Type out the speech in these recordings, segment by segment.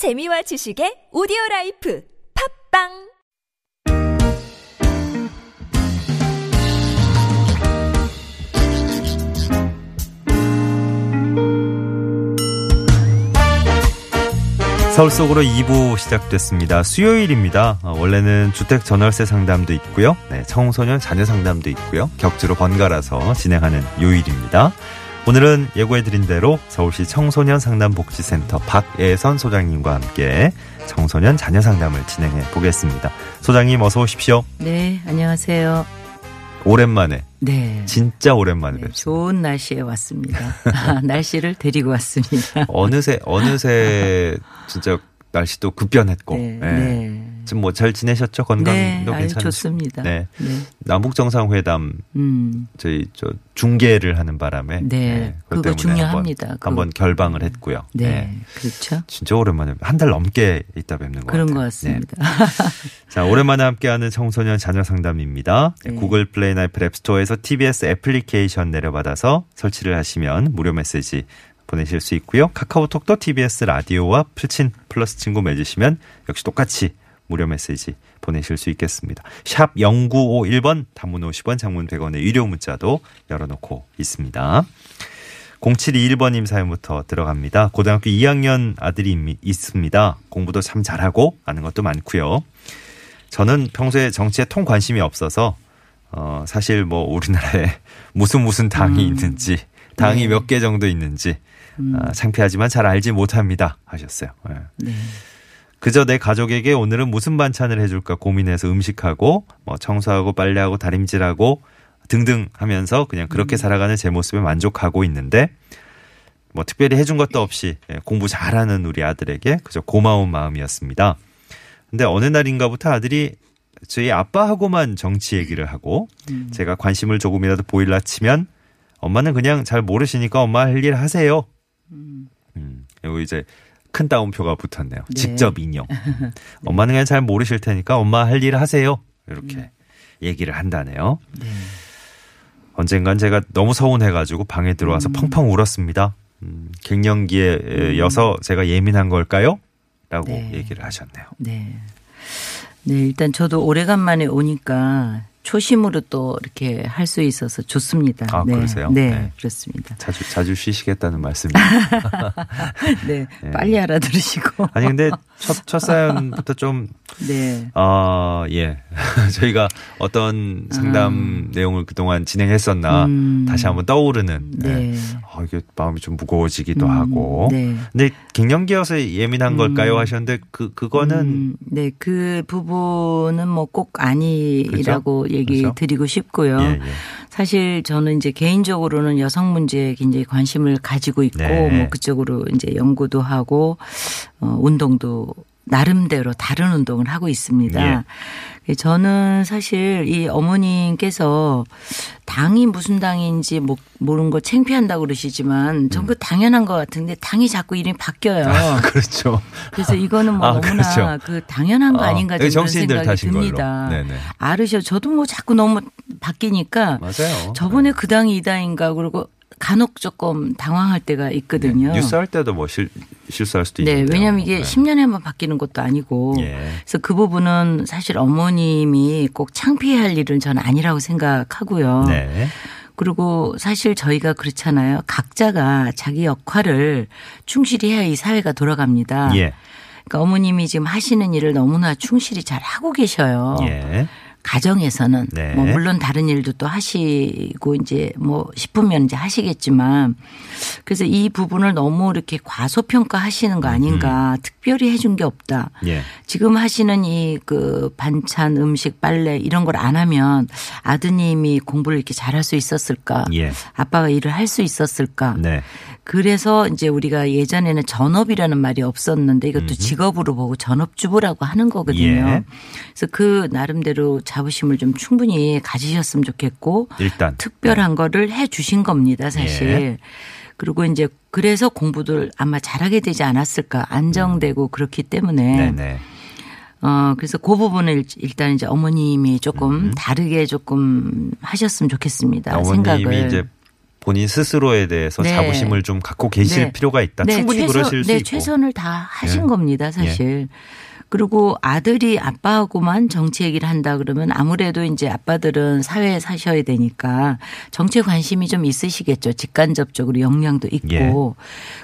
재미와 지식의 오디오 라이프 팟빵 서울 속으로 2부 시작됐습니다. 수요일입니다. 어, 원래는 주택 전월세 상담도 있고요. 네, 청소년 자녀 상담도 있고요. 격주로 번갈아서 진행하는 요일입니다. 오늘은 예고해드린 대로 서울시 청소년 상담복지센터 박예선 소장님과 함께 청소년 자녀 상담을 진행해 보겠습니다. 소장님 어서 오십시오. 네, 안녕하세요. 오랜만에 네. 진짜 오랜만에 네, 뵙습니다. 좋은 날씨에 왔습니다. 아, 날씨를 데리고 왔습니다. 어느새 어느새 진짜 날씨도 급변했고 네, 예. 네. 지금 뭐 잘 지내셨죠? 건강도 네? 좋습니다. 네. 네. 남북 정상회담 음, 저희 저 중계를 하는 바람에 네, 그것 그거 때문에 중요합니다. 한번. 한번 결방을 했고요. 네, 네. 그렇죠. 진짜 오랜만에 한 달 넘게 있다 뵙는 것 그런 같아요. 것 같습니다. 네. 자, 오랜만에 함께하는 청소년 자녀 상담입니다. 네. 구글 플레이나 애플 앱스토어에서 TBS 애플리케이션 내려받아서 설치를 하시면 무료 메시지 보내실 수 있고요. 카카오톡도 TBS 라디오와 풀친 플러스 친구 맺으시면 역시 똑같이 무료 메시지 보내실 수 있겠습니다. 샵 0951번 단문 50원 장문 100원의 유료 문자도 열어놓고 있습니다. 0721번님 사연부터 들어갑니다. 고등학교 2학년 아들이 있- 있습니다. 공부도 참 잘하고 아는 것도 많고요. 저는 평소에 정치에 통 관심이 없어서 어 사실 뭐 우리나라에 무슨 무슨 당이 있는지 당이 네. 몇개 정도 있는지 아, 창피하지만 잘 알지 못합니다 하셨어요. 예. 네. 그저 내 가족에게 오늘은 무슨 반찬을 해줄까 고민해서 음식하고 뭐 청소하고 빨래하고 다림질하고 등등 하면서 그냥 그렇게 살아가는 제 모습에 만족하고 있는데 뭐 특별히 해준 것도 없이 예, 공부 잘하는 우리 아들에게 그저 고마운 마음이었습니다. 근데 어느 날인가부터 아들이 저희 아빠하고만 정치 얘기를 하고 제가 관심을 조금이라도 보일라 치면 엄마는 그냥 잘 모르시니까 엄마 할 일 하세요. 음, 여기 이제 큰 따옴표가 붙었네요. 네. 직접 인용. 음. 엄마는 그냥 잘 모르실 테니까 엄마 할 일 하세요. 이렇게 얘기를 한다네요. 네. 언젠간 제가 너무 서운해가지고 방에 들어와서 펑펑 울었습니다. 음, 갱년기에여서 제가 예민한 걸까요? 라고 네. 얘기를 하셨네요. 네. 네, 일단 저도 오래간만에 오니까 초심으로 또 이렇게 할 수 있어서 좋습니다. 아, 네. 그러세요? 네, 네. 그렇습니다. 자주 자주 쉬시겠다는 말씀이에요. 네, 빨리 알아들으시고. 아니 근데 첫, 첫 사연부터 좀 네. 아, 예. 저희가 어떤 상담 내용을 그동안 진행했었나 음. 다시 한번 떠오르는 네. 이게 마음이 좀 무거워지기도 하고. 네. 근데 갱년기여서 예민한 걸까요 하셨는데 그 그거는 음, 네, 그 부분은 뭐 꼭 아니라고 얘기 그렇죠? 드리고 싶고요. 예, 예. 사실 저는 이제 개인적으로는 여성 문제에 굉장히 관심을 가지고 있고 네. 뭐 그쪽으로 이제 연구도 하고 어 운동도 나름대로 다른 운동을 하고 있습니다. 예. 저는 사실 이 어머님께서 당이 무슨 당인지 뭐 모르는 거 창피한다고 그러시지만 전그 당연한 것 같은데 당이 자꾸 이름이 바뀌어요. 그렇죠. 그래서 이거는 뭐 아, 너무나 그렇죠. 그 당연한 거 아, 아닌가 좀 그런 정치인들 생각이. 듭니다. 아르셔 저도 뭐 자꾸 너무 바뀌니까 맞아요. 저번에 그 당이 이 당인가 그러고 간혹 조금 당황할 때가 있거든요. 뉴스 할 때도 뭐 실, 실수할 수도 네, 있는데. 왜냐하면 이게 10년에 한번 바뀌는 것도 아니고 예. 그래서 그 부분은 사실 어머님이 꼭 창피할 일은 저는 아니라고 생각하고요. 네. 그리고 사실 저희가 그렇잖아요. 각자가 자기 역할을 충실히 해야 이 사회가 돌아갑니다. 예. 그러니까 어머님이 지금 하시는 일을 너무나 충실히 잘 하고 계셔요. 예. 가정에서는 네. 뭐 물론 다른 일도 또 하시고 이제 뭐 싶으면 이제 하시겠지만 그래서 이 부분을 너무 이렇게 과소평가 하시는 거 아닌가 특별히 해준 게 없다. 예. 지금 하시는 이 그 반찬 음식 빨래 이런 걸 안 하면 아드님이 공부를 이렇게 잘할 수 있었을까? 예. 아빠가 일을 할 수 있었을까? 네. 그래서 이제 우리가 예전에는 전업이라는 말이 없었는데 이것도 직업으로 보고 전업주부라고 하는 거거든요. 예. 그래서 그 나름대로 자부심을 좀 충분히 가지셨으면 좋겠고 일단 특별한 거를 해 주신 겁니다, 사실. 예. 그리고 이제 그래서 공부들 아마 잘하게 되지 않았을까 안정되고 그렇기 때문에 네네. 어 그래서 그 부분을 일- 일단 이제 어머님이 조금 다르게 조금 하셨으면 좋겠다 음. 어머님이 생각을 이제 본인 스스로에 대해서 네. 자부심을 좀 갖고 계실 네. 필요가 있다. 네, 충분히 최선- 그러실 수 네, 있고. 최선을 다 하신 예. 겁니다, 사실. 그리고 아들이 아빠하고만 정치 얘기를 한다 그러면 아무래도 이제 아빠들은 사회에 사셔야 되니까 정치에 관심이 좀 있으시겠죠. 직간접적으로 역량도 있고. 예.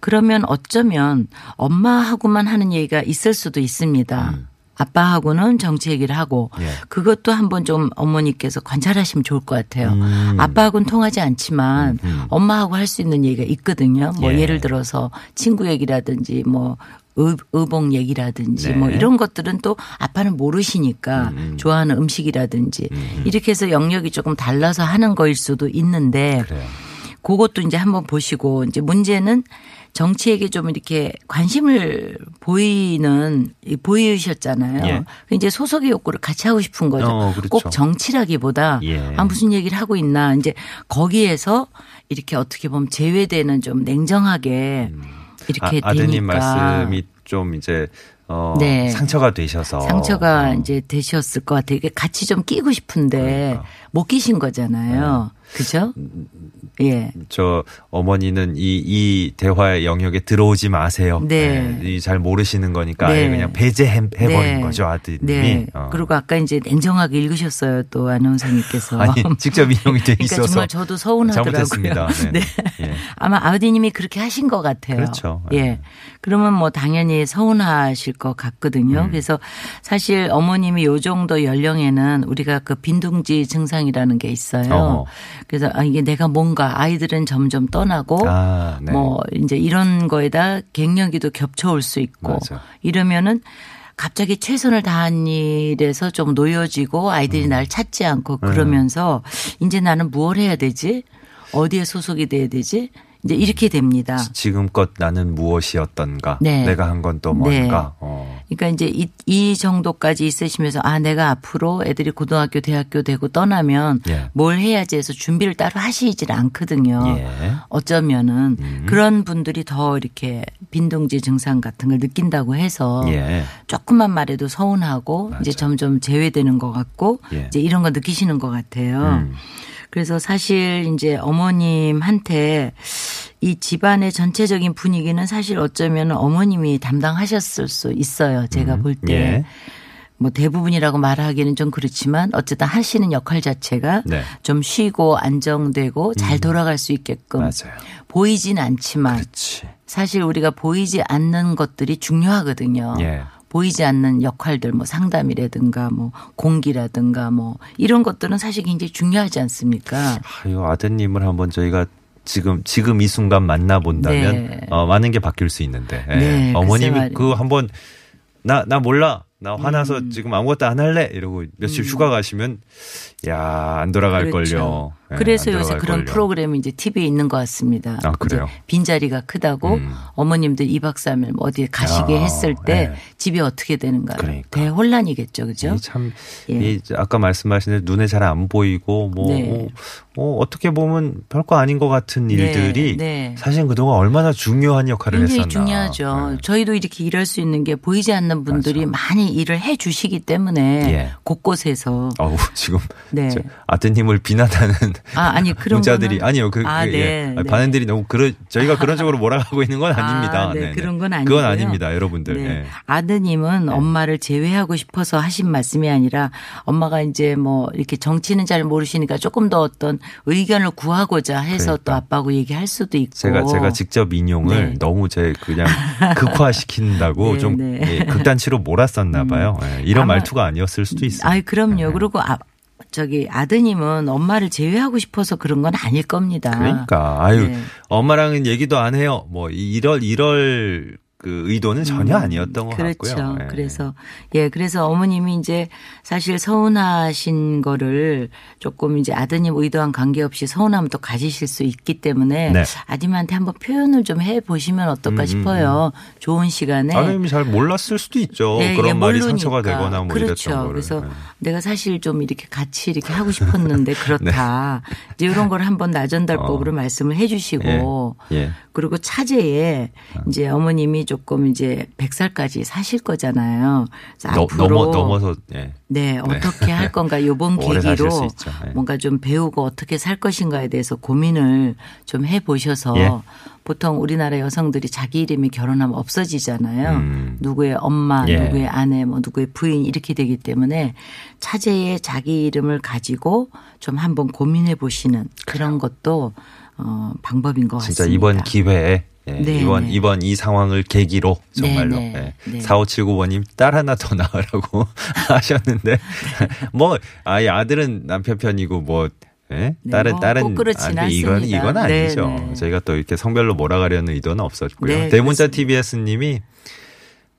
그러면 어쩌면 엄마하고만 하는 얘기가 있을 수도 있습니다. 아빠하고는 정치 얘기를 하고 음. 예. 그것도 한번 좀 어머니께서 관찰하시면 좋을 것 같아요. 음. 아빠하고는 통하지 않지만 엄마하고 할 수 있는 얘기가 있거든요. 뭐 예. 예를 들어서 친구 얘기라든지 뭐 의, 의복 얘기라든지 네. 뭐 이런 것들은 또 아빠는 모르시니까 좋아하는 음식이라든지 이렇게 해서 영역이 조금 달라서 하는 거일 수도 있는데 그래요. 그것도 이제 한번 보시고 이제 문제는 정치에게 좀 이렇게 관심을 보이는 보이셨잖아요. 예. 이제 소속의 욕구를 같이 하고 싶은 거죠. 어, 그렇죠. 꼭 정치라기보다 예. 아 무슨 얘기를 하고 있나 이제 거기에서 이렇게 어떻게 보면 제외되는 좀 냉정하게 이렇게 아, 아드님 되니까 말씀이 좀 이제 어, 네. 상처가 되셔서 상처가 어. 이제 되셨을 것 같아요. 이게 같이 좀 끼고 싶은데 그러니까. 못 끼신 거잖아요. 그죠? 예. 저 어머니는 이, 이 대화의 영역에 들어오지 마세요. 네. 이잘 모르시는 거니까 아예 네. 그냥 배제해 버린 네. 거죠 아드님이. 네. 어. 그리고 아까 이제 냉정하게 읽으셨어요. 또 아나운서님께서. 아니 직접 인용이 돼 그러니까 있어서 정말 저도 서운하더라고요. 잘못했습니다. 네. 예. 아마 아버님이 그렇게 하신 것 같아요. 그렇죠. 예. 그러면 뭐 당연히 서운하실 것 같거든요. 음. 그래서 사실 어머님이 요 정도 연령에는 우리가 그 빈둥지 증상이라는 게 있어요. 어허. 그래서 아, 이게 내가 뭔가 아이들은 점점 떠나고 아, 네. 뭐 이제 이런 거에다 갱년기도 겹쳐올 수 있고 맞아. 이러면은 갑자기 최선을 다한 일에서 좀 놓여지고 아이들이 음. 날 찾지 않고 그러면서 이제 나는 무엇 해야 되지? 어디에 소속이 돼야 되지? 이제 이렇게 됩니다. 지금껏 나는 무엇이었던가, 네. 내가 한 건또 네. 뭔가. 어. 그러니까 이제 이, 이 정도까지 있으시면서 아 내가 앞으로 애들이 고등학교 대학교 되고 떠나면 예. 뭘 해야지 해서 준비를 따로 하시질 않거든요. 예. 어쩌면은 음. 그런 분들이 더 이렇게 빈둥지 증상 같은 걸 느낀다고 해서 예. 조금만 말해도 서운하고 이제 점점 제외되는 것 같고 예. 이제 이런 거 느끼시는 것 같아요. 음. 그래서 사실 이제 어머님한테 이 집안의 전체적인 분위기는 사실 어쩌면 어머님이 담당하셨을 수 있어요. 제가 볼 때. 예. 뭐 대부분이라고 말하기는 좀 그렇지만 어쨌든 하시는 역할 자체가 네. 음. 좀 쉬고 안정되고 잘 돌아갈 수 있게끔 맞아요. 보이진 않지만 그렇지. 사실 우리가 보이지 않는 것들이 중요하거든요. 예. 보이지 않는 역할들 뭐 상담이라든가 뭐 공기라든가 뭐 이런 것들은 사실 굉장히 중요하지 않습니까? 아유, 아드님을 한번 저희가 지금 지금 이 순간 만나 본다면 네. 어, 많은 게 바뀔 수 있는데 예. 네, 어머님이. 그 한번 나나 몰라 나 화나서 음. 지금 아무것도 안 할래 이러고 며칠 휴가 가시면 야 안 돌아갈 걸요. 예, 그래서 안 요새 그런 걸요. 프로그램이 이제 TV에 있는 것 같습니다. 아, 그래요? 빈자리가 크다고 음. 어머님들 2박 3일 뭐 어디에 가시게 야, 했을 때 네. 집이 어떻게 되는가. 그러니까. 대혼란이겠죠. 그죠? 이 참, 예. 이 아까 말씀하신 대로 눈에 잘 안 보이고 뭐, 네. 어, 어떻게 보면 별거 아닌 것 같은 네, 일들이 네. 사실 그동안 얼마나 중요한 역할을 굉장히 했었나. 중요하죠. 네. 저희도 이렇게 일할 수 있는 게 보이지 않는 분들이 많이 일을 해 주시기 때문에 예. 곳곳에서 어우 지금 네. 저 아드님을 비난하는 아, 아니 그런 문자들이 거는- 아니요 그, 아, 그, 네, 예. 네. 반응들이 너무 그러 저희가 그런 쪽으로 몰아가고 있는 건 아, 아닙니다. 네, 네네. 그런 건 그건 아니고요. 아닙니다, 여러분들. 네. 예. 아드님은 엄마를 제외하고 싶어서 하신 말씀이 아니라 엄마가 이제 뭐 이렇게 정치는 잘 모르시니까 조금 더 어떤 의견을 구하고자 해서 또 그러니까. 아빠하고 얘기할 수도 있고. 제가 제가 직접 인용을 네. 너무 제 그냥 극화시킨다고 네, 좀 네. 예, 극단치로 몰았었나 봐요. 예, 이런 말투가 아니었을 수도 있어요. 아이 그럼요. 네. 그리고 아, 저기 아드님은 엄마를 제외하고 싶어서 그런 건 아닐 겁니다. 그러니까 아유 네. 엄마랑은 얘기도 안 해요. 뭐 이럴 이럴 그 의도는 전혀 아니었던 것 그렇죠. 같고요. 예. 그래서 예, 그래서 어머님이 이제 사실 서운하신 거를 조금 이제 아드님 의도한 관계없이 서운함을 또 가지실 수 있기 때문에 네. 아드님한테 한번 표현을 좀 해 보시면 어떨까 음, 싶어요. 좋은 시간에. 아드님이 잘 몰랐을 수도 있죠. 예, 그런 예, 말이 모르니까. 상처가 되거나 뭐 그렇죠. 이랬던 거를. 그래서 예. 내가 사실 좀 이렇게 같이 이렇게 하고 싶었는데 그렇다. 이제 이런 걸 한번 나전달법으로 네. 어. 말씀을 해 주시고 예, 예. 그리고 차제에 이제 어머님이 조금 이제 100살까지 사실 거잖아요. 너, 앞으로 넘어 넘어서 예. 네, 어떻게 할 건가 요번 계기로. 네. 뭔가 좀 배우고 어떻게 살 것인가에 대해서 고민을 좀 해 보셔서 예. 보통 우리나라 여성들이 자기 이름이 결혼하면 없어지잖아요. 음. 누구의 엄마, 예. 누구의 아내, 뭐 누구의 부인 이렇게 되기 때문에 차제에 자기 이름을 가지고 좀 한번 고민해 보시는 그런 것도 어 방법인 것 진짜 같습니다. 이번 기회에 예, 네, 이번 네. 이번 이 상황을 계기로 정말로 네, 네, 예. 네. 4579번님 딸 하나 더 낳으라고 하셨는데 뭐 아이 아들은 남편 편이고 뭐 예? 네, 딸은 뭐안 돼. 이건. 이건 네, 아니죠. 네. 저희가 또 이렇게 성별로 몰아가려는 의도는 없었고요. 네, 대문자. TBS님이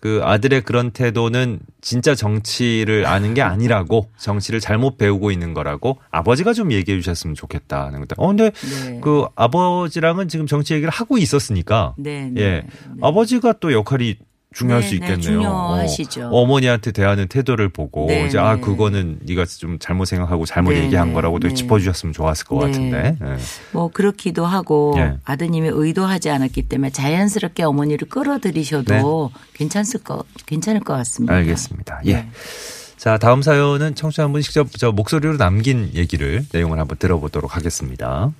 그 아들의 그런 태도는 진짜 정치를 아는 게 아니라고 정치를 잘못 배우고 있는 거라고 아버지가 좀 얘기해 주셨으면 좋겠다는 것도. 어 근데 네. 그 아버지랑은 지금 정치 얘기를 하고 있었으니까 네, 네. 예 네. 아버지가 또 역할이 중요할 네, 수 네, 있겠네요. 중요하시죠. 어, 머니한테 대하는 태도를 보고 네, 이제 아 네. 그거는 네가 좀 잘못 생각하고 잘못 네, 얘기한 네, 거라고도 네. 짚어주셨으면 좋았을 것 네. 같은데. 예. 뭐 그렇기도 하고 예. 아드님이 의도하지 않았기 때문에 자연스럽게 어머니를 끌어들이셔도 괜찮을 거 괜찮을 것 같습니다. 네. 알겠습니다. 예. 네. 자 다음 사연은 청취자 한 분 직접 저 목소리로 남긴 얘기를 내용을 한번 들어보도록 하겠습니다.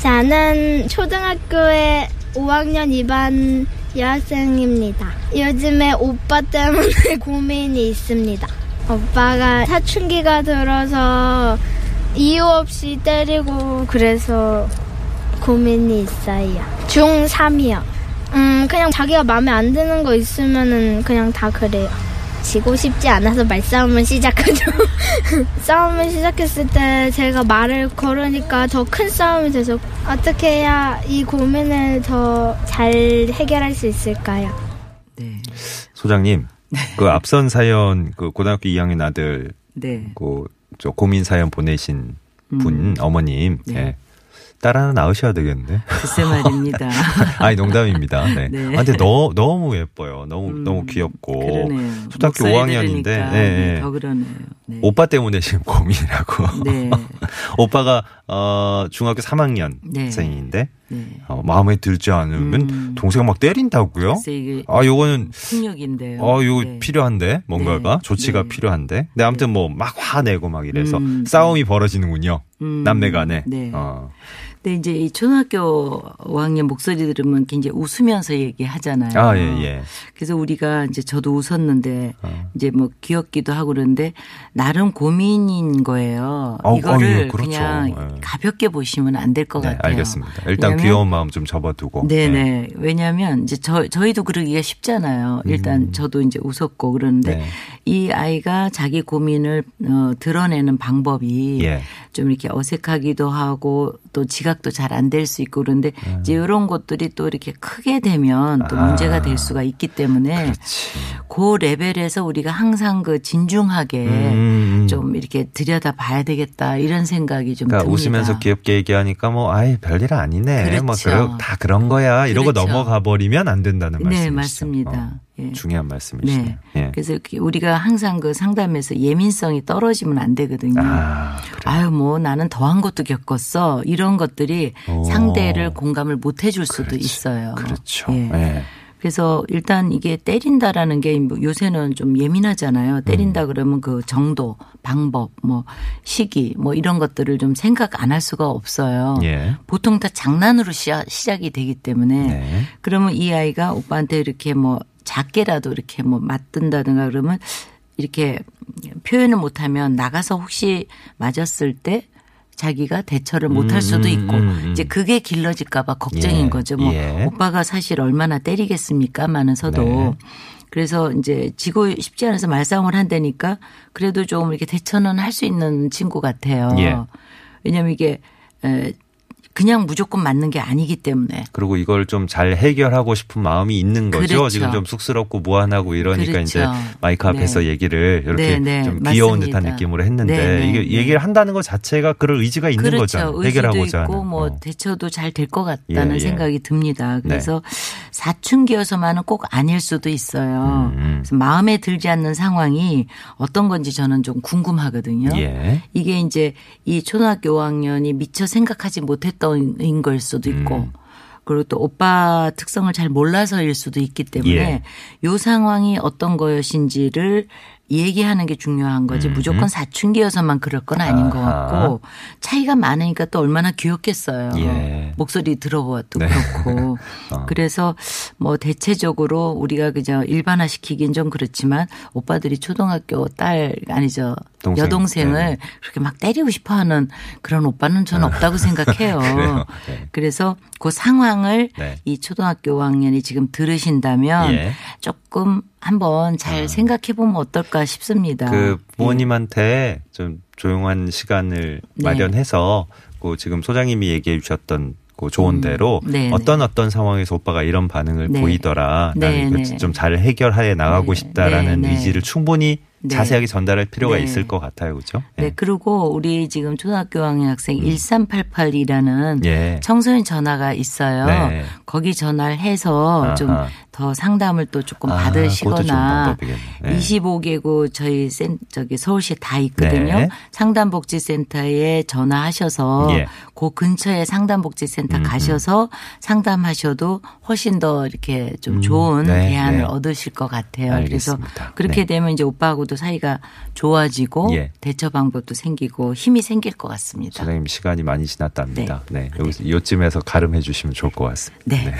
저는 초등학교에 5학년 2반 여학생입니다. 요즘에 오빠 때문에 고민이 있습니다. 오빠가 사춘기가 들어서 이유 없이 때리고 그래서 고민이 있어요. 중3이요. 음, 그냥 자기가 마음에 안 드는 거 있으면은 그냥 다 그래요. 지고 싶지 않아서 말싸움을 시작하죠. 싸움을 시작했을 때 제가 말을 걸으니까 더 큰 싸움이 돼서 어떻게 해야 이 고민을 더 잘 해결할 수 있을까요? 네. 소장님 그 앞선 사연 그 고등학교 2학년 아들 네. 그저 고민 사연 보내신 분 음. 어머님 네. 예. 딸 하나 낳으셔야 되겠는데. 글쎄 말입니다. 아니 농담입니다. 네. 네. 아, 근데 너 너무 예뻐요. 너무 음, 너무 귀엽고 그러네요. 초등학교 목소리 5학년인데 들으니까 예, 네, 예. 더 그러네요. 네. 오빠 때문에 지금 고민이라고. 네. 오빠가 어 중학교 3학년생인데 네. 네. 어, 마음에 들지 않으면 음. 동생을 막 때린다고요? 아 요거는 폭력인데요. 어 이거 네. 필요한데 뭔가가 네. 조치가 네. 필요한데. 근데 아무튼 뭐 막 화내고 막 이래서 음. 싸움이 벌어지는군요. 음. 남매간에. 네. 어. 근데 이제 이 초등학교 5학년 목소리 들으면 굉장히 웃으면서 얘기하잖아요. 아, 예, 예. 그래서 우리가 이제 저도 웃었는데 어. 이제 뭐 귀엽기도 하고 그러는데 나름 고민인 거예요. 어, 이거를 어, 예, 그렇죠. 그냥 예. 가볍게 보시면 안 될 것 네, 같아요. 알겠습니다. 일단 귀여운 마음 좀 접어두고. 네. 네 네. 왜냐하면 이제 저 저희도 그러기가 쉽잖아요. 일단 저도 이제 웃었고 그러는데 음. 네. 이 아이가 자기 고민을 어, 드러내는 방법이 예. 좀 이렇게 어색하기도 하고 또 지각 도 잘 안 될 수 있고 그런데 이제 이런 것들이 또 이렇게 크게 되면 또 음. 아. 문제가 될 수가 있기 때문에 그렇지. 그 레벨에서 우리가 항상 그 진중하게 음. 좀 이렇게 들여다 봐야 되겠다 이런 생각이 좀 그러니까 듭니다. 웃으면서 귀엽게 얘기하니까 뭐 아예 별일 아니네. 뭐 그렇죠. 그러, 다 그런 거야. 이러고 그렇죠. 넘어가 버리면 안 된다는 네, 말씀이시죠. 맞습니다. 어, 예. 중요한 말씀이시네요. 네. 예. 그래서 우리가 항상 그 상담에서 예민성이 떨어지면 안 되거든요. 아, 그래. 아유, 뭐 나는 더한 것도 겪었어. 이런 것들이 오. 상대를 공감을 못 해줄 수도 그렇지. 있어요. 그렇죠. 예. 예. 그래서 일단 이게 때린다라는 게뭐 요새는 좀 예민하잖아요. 때린다 그러면 그 정도, 방법, 뭐 시기, 뭐 이런 것들을 좀 생각 안 할 수가 없어요. 예. 보통 다 장난으로 시작, 시작이 되기 때문에 네. 그러면 이 아이가 오빠한테 이렇게 뭐 작게라도 이렇게 뭐 맞든다든가 그러면 이렇게 표현을 못하면 나가서 혹시 맞았을 때 자기가 대처를 못할 수도 음, 있고 음, 음. 이제 그게 길러질까봐 걱정인 예, 거죠. 뭐 예. 오빠가 사실 얼마나 때리겠습니까마는서도 네. 그래서 이제 지고 싶지 않아서 말싸움을 한다니까 그래도 좀 이렇게 대처는 할 수 있는 친구 같아요. 예. 왜냐하면 이게 에, 그냥 무조건 맞는 게 아니기 때문에 그리고 이걸 좀 잘 해결하고 싶은 마음이 있는 거죠. 그렇죠. 지금 좀 쑥스럽고 무안하고 이러니까 그렇죠. 이제 마이크 앞에서 네. 얘기를 이렇게 네, 네. 좀 귀여운 맞습니다. 듯한 느낌으로 했는데 네, 네, 이게 네. 얘기를 한다는 것 자체가 그럴 의지가 있는 그렇죠. 거잖아요. 의지도 해결하고자 있고. 뭐 어. 대처도 잘 될 것 같다는 예, 예. 생각이 듭니다. 그래서 사춘기여서만은 꼭 아닐 수도 있어요. 음. 그래서 마음에 들지 않는 상황이 어떤 건지 저는 좀 궁금하거든요. 예. 이게 이제 이 초등학교 5학년이 미처 생각하지 못했던 걸 수도 있고 음. 그리고 또 오빠 특성을 잘 몰라서일 수도 있기 때문에 예. 요 상황이 어떤 거였인지를 얘기하는 게 중요한 거지 음. 무조건 사춘기여서만 그럴 건 아닌 것 아하. 같고 차이가 많으니까 또 얼마나 귀엽겠어요. 예. 목소리 들어봐도 네. 그렇고 어. 그래서 뭐 대체적으로 우리가 그저 일반화 시키긴 좀 그렇지만 오빠들이 초등학교 딸 아니죠 동생. 여동생을 네네. 그렇게 막 때리고 싶어하는 그런 오빠는 저는 없다고 생각해요. 네. 그래서 그 상황을 네. 이 초등학교 5학년이 지금 들으신다면 예. 조금 한번 잘 생각해 보면 어떨까 싶습니다. 그 부모님한테 좀 조용한 시간을 네. 마련해서 그 지금 소장님이 얘기해 주셨던 그 좋은 음. 대로 네, 어떤 어떤 상황에서 오빠가 이런 반응을 네. 보이더라. 네, 나는 네. 좀잘 해결해 나가고 네, 싶다라는 네, 네. 의지를 충분히 네. 자세하게 전달할 필요가 네. 있을 것 같아요. 그죠? 네, 그리고 우리 지금 초등학교 5학년 학생 1388이라는 음. 예. 청소년 전화가 있어요. 네. 거기 전화를 해서 아하. 좀더 상담을 또 조금 아, 받으시거나. 네. 25개국 저희 센 저기 서울시에 다 있거든요. 네. 상담복지센터에 전화하셔서 예. 그 근처에 상담복지센터 가셔서 상담하셔도 훨씬 더 이렇게 좀 음, 좋은 네, 대안을 네. 얻으실 것 같아요. 알겠습니다. 그래서 그렇게 네. 되면 이제 오빠하고도 사이가 좋아지고 예. 대처 방법도 생기고 힘이 생길 것 같습니다. 소장님 시간이 많이 지났답니다. 네. 여기서 요쯤에서 가름해 주시면 좋을 것 같습니다. 네.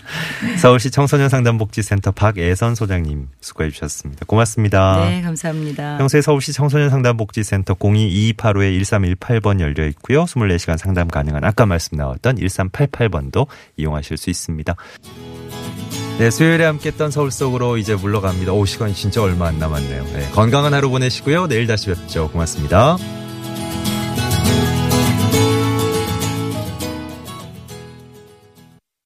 서울시 청소년 상담복지센터 박애선 소장님 수고해 주셨습니다. 고맙습니다. 네, 감사합니다. 평소에 서울시 청소년 상담복지센터 022285-1318번 열려 있고요. 24시간 상담 가능한 아까 말씀 나왔던 1388번도 이용하실 수 있습니다. 네, 수요일에 함께 했던 서울 속으로 이제 물러갑니다. 오, 시간이 진짜 얼마 안 남았네요. 네, 건강한 하루 보내시고요. 내일 다시 뵙죠. 고맙습니다.